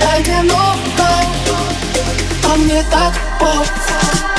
Дай мне новое, а мне так плохо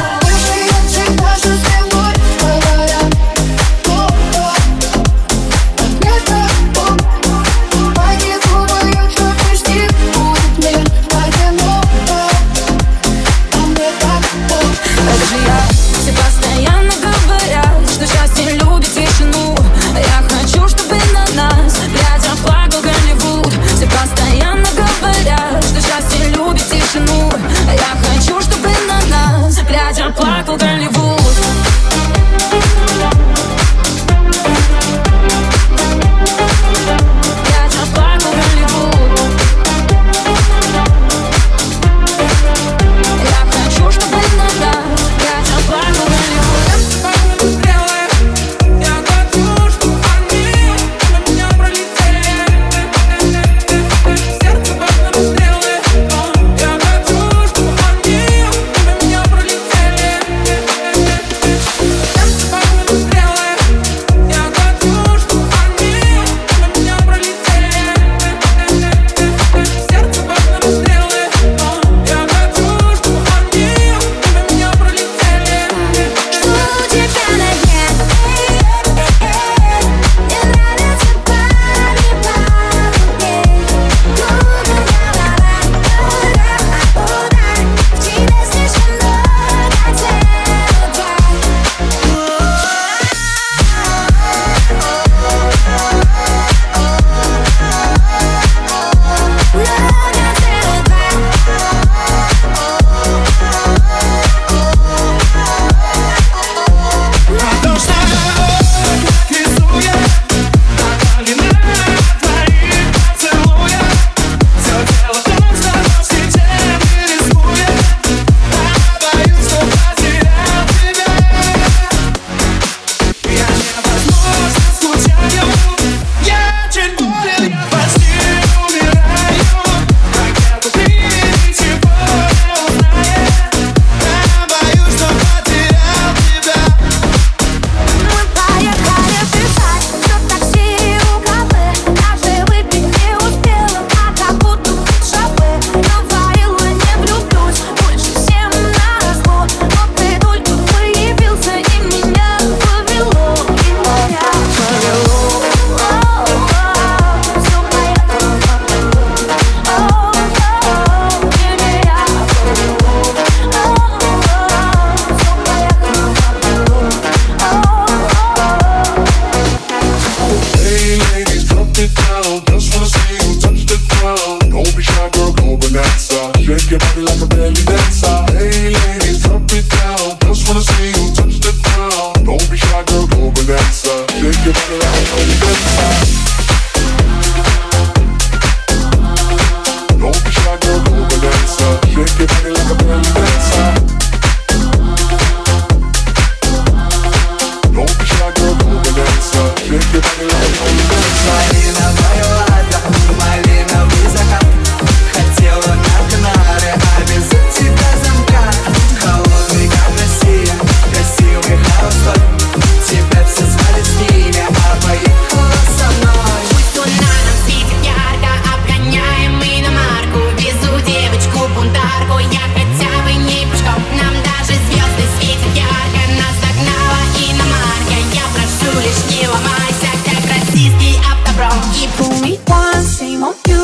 We want same old you.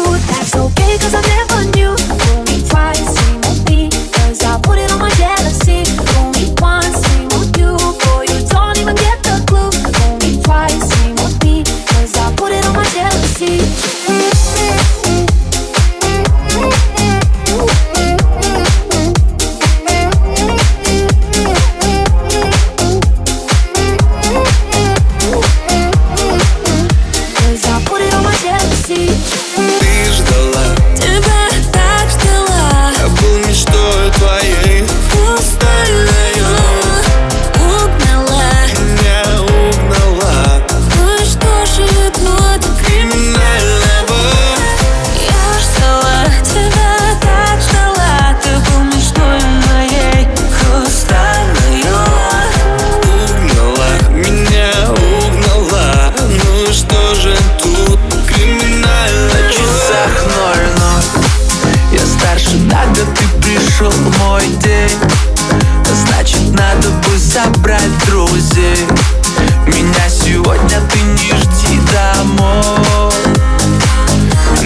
мой день. Значит, надо бы собрать друзей. Меня сегодня ты не жди домой.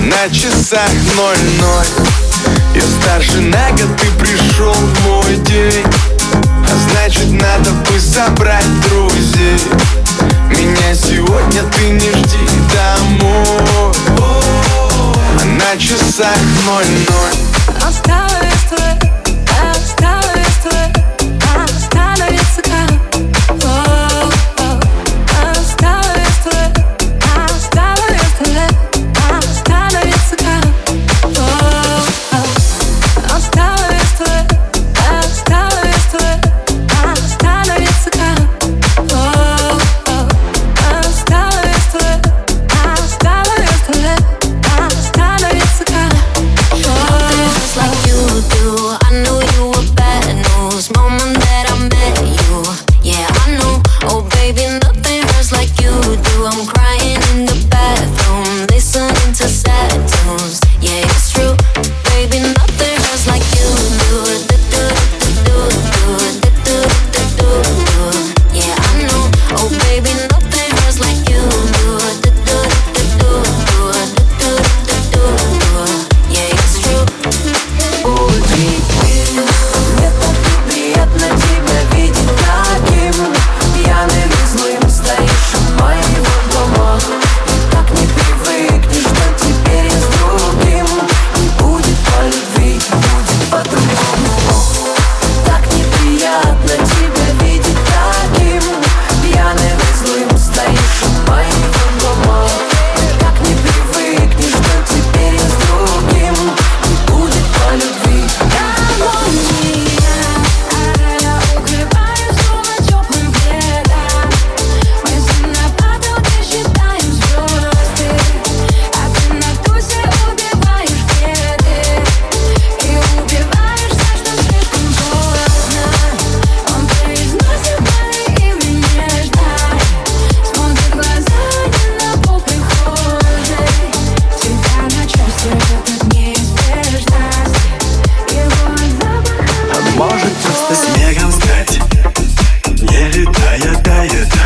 На часах ноль-ноль. Я старше на год, ты пришел в мой день. А значит, надо бы собрать друзей. Меня сегодня ты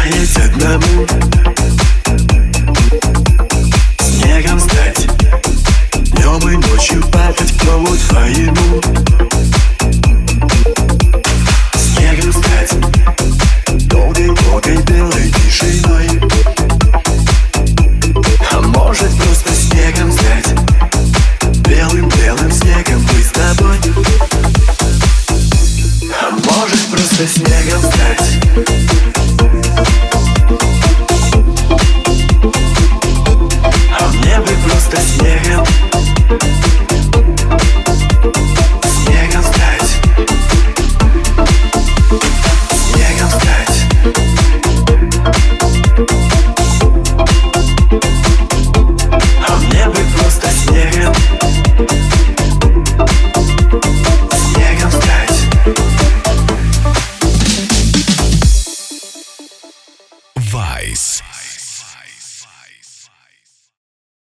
Танец одному.